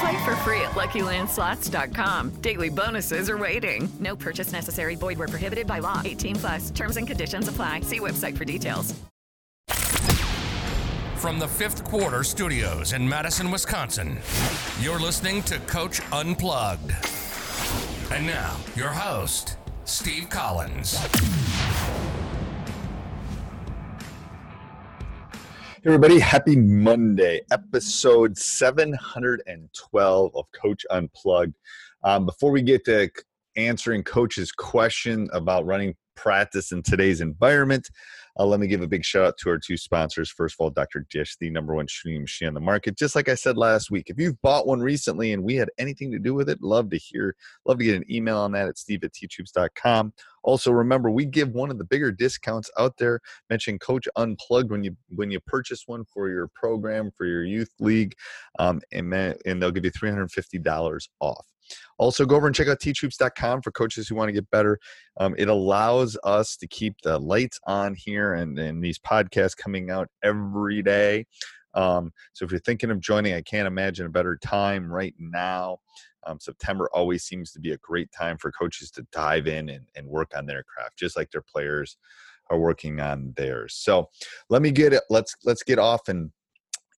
Play for free at LuckyLandSlots.com. Daily bonuses are waiting. No purchase necessary. Void where prohibited by law. 18 plus. Terms and conditions apply. See website for details. From the fifth quarter studios in Madison, Wisconsin, you're listening to Coach Unplugged. And now, your host, Steve Collins. Everybody, happy Monday, episode 712 of Coach Unplugged. Um, before we get to answering Coach's question about running practice in today's environment, uh, let me give a big shout out to our two sponsors. First of all, Dr. Dish, the number one shooting machine on the market. Just like I said last week, if you've bought one recently and we had anything to do with it, love to hear, love to get an email on that at steve at teachhoops.com. Also, remember we give one of the bigger discounts out there. Mention Coach Unplugged when you when you purchase one for your program for your youth league, um, and and they'll give you three hundred fifty dollars off. Also, go over and check out teachhoops.com for coaches who want to get better. Um, it allows us to keep the lights on here and, and these podcasts coming out every day. Um, so if you're thinking of joining, I can't imagine a better time right now. Um, September always seems to be a great time for coaches to dive in and, and work on their craft, just like their players are working on theirs. So let me get it. Let's let's get off and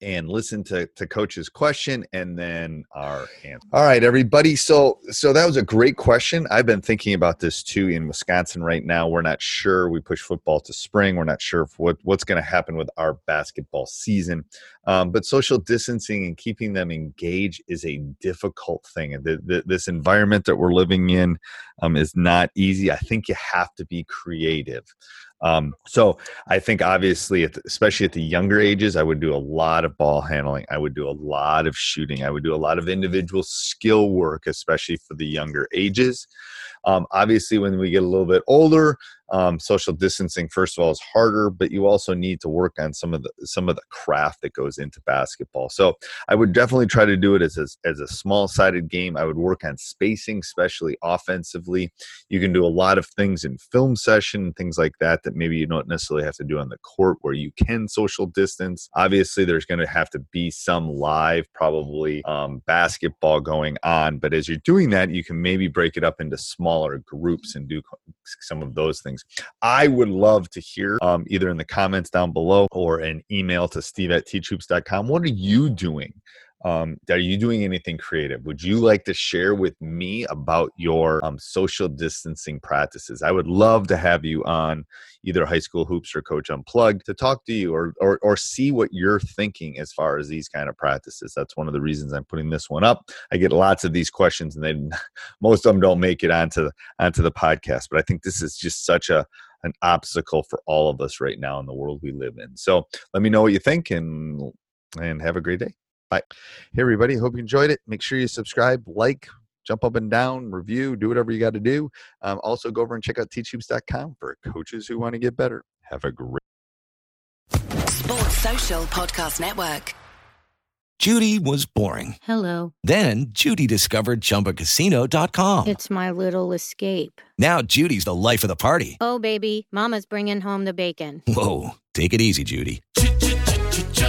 and listen to, to coach's question and then our answer. All right, everybody. So so that was a great question. I've been thinking about this too in Wisconsin right now. We're not sure. We push football to spring. We're not sure what, what's going to happen with our basketball season. Um, but social distancing and keeping them engaged is a difficult thing. The, the, this environment that we're living in um, is not easy. I think you have to be creative. Um, so I think obviously, at the, especially at the younger ages, I would do a lot of ball handling. I would do a lot of shooting. I would do a lot of individual skill work, especially for the younger ages. Um, obviously, when we get a little bit older, um, social distancing first of all is harder, but you also need to work on some of the some of the craft that goes into basketball. So I would definitely try to do it as a, as a small sided game. I would work on spacing, especially offensively. You can do a lot of things in film session, things like that, that maybe you don't necessarily have to do on the court where you can social distance. Obviously, there's going to have to be some live, probably um, basketball going on, but as you're doing that, you can maybe break it up into smaller groups and do some of those things things. I would love to hear um, either in the comments down below or an email to steve at teachhoops.com. What are you doing um, are you doing anything creative? Would you like to share with me about your um, social distancing practices? I would love to have you on either High School Hoops or Coach Unplugged to talk to you or, or, or see what you're thinking as far as these kind of practices. That's one of the reasons I'm putting this one up. I get lots of these questions, and they most of them don't make it onto onto the podcast. But I think this is just such a an obstacle for all of us right now in the world we live in. So let me know what you think and and have a great day. Bye. Hey, everybody. Hope you enjoyed it. Make sure you subscribe, like, jump up and down, review, do whatever you got to do. Um, also, go over and check out teachhoops.com for coaches who want to get better. Have a great Sports Social Podcast Network. Judy was boring. Hello. Then Judy discovered ChumbaCasino.com. It's my little escape. Now Judy's the life of the party. Oh, baby, Mama's bringing home the bacon. Whoa, take it easy, Judy.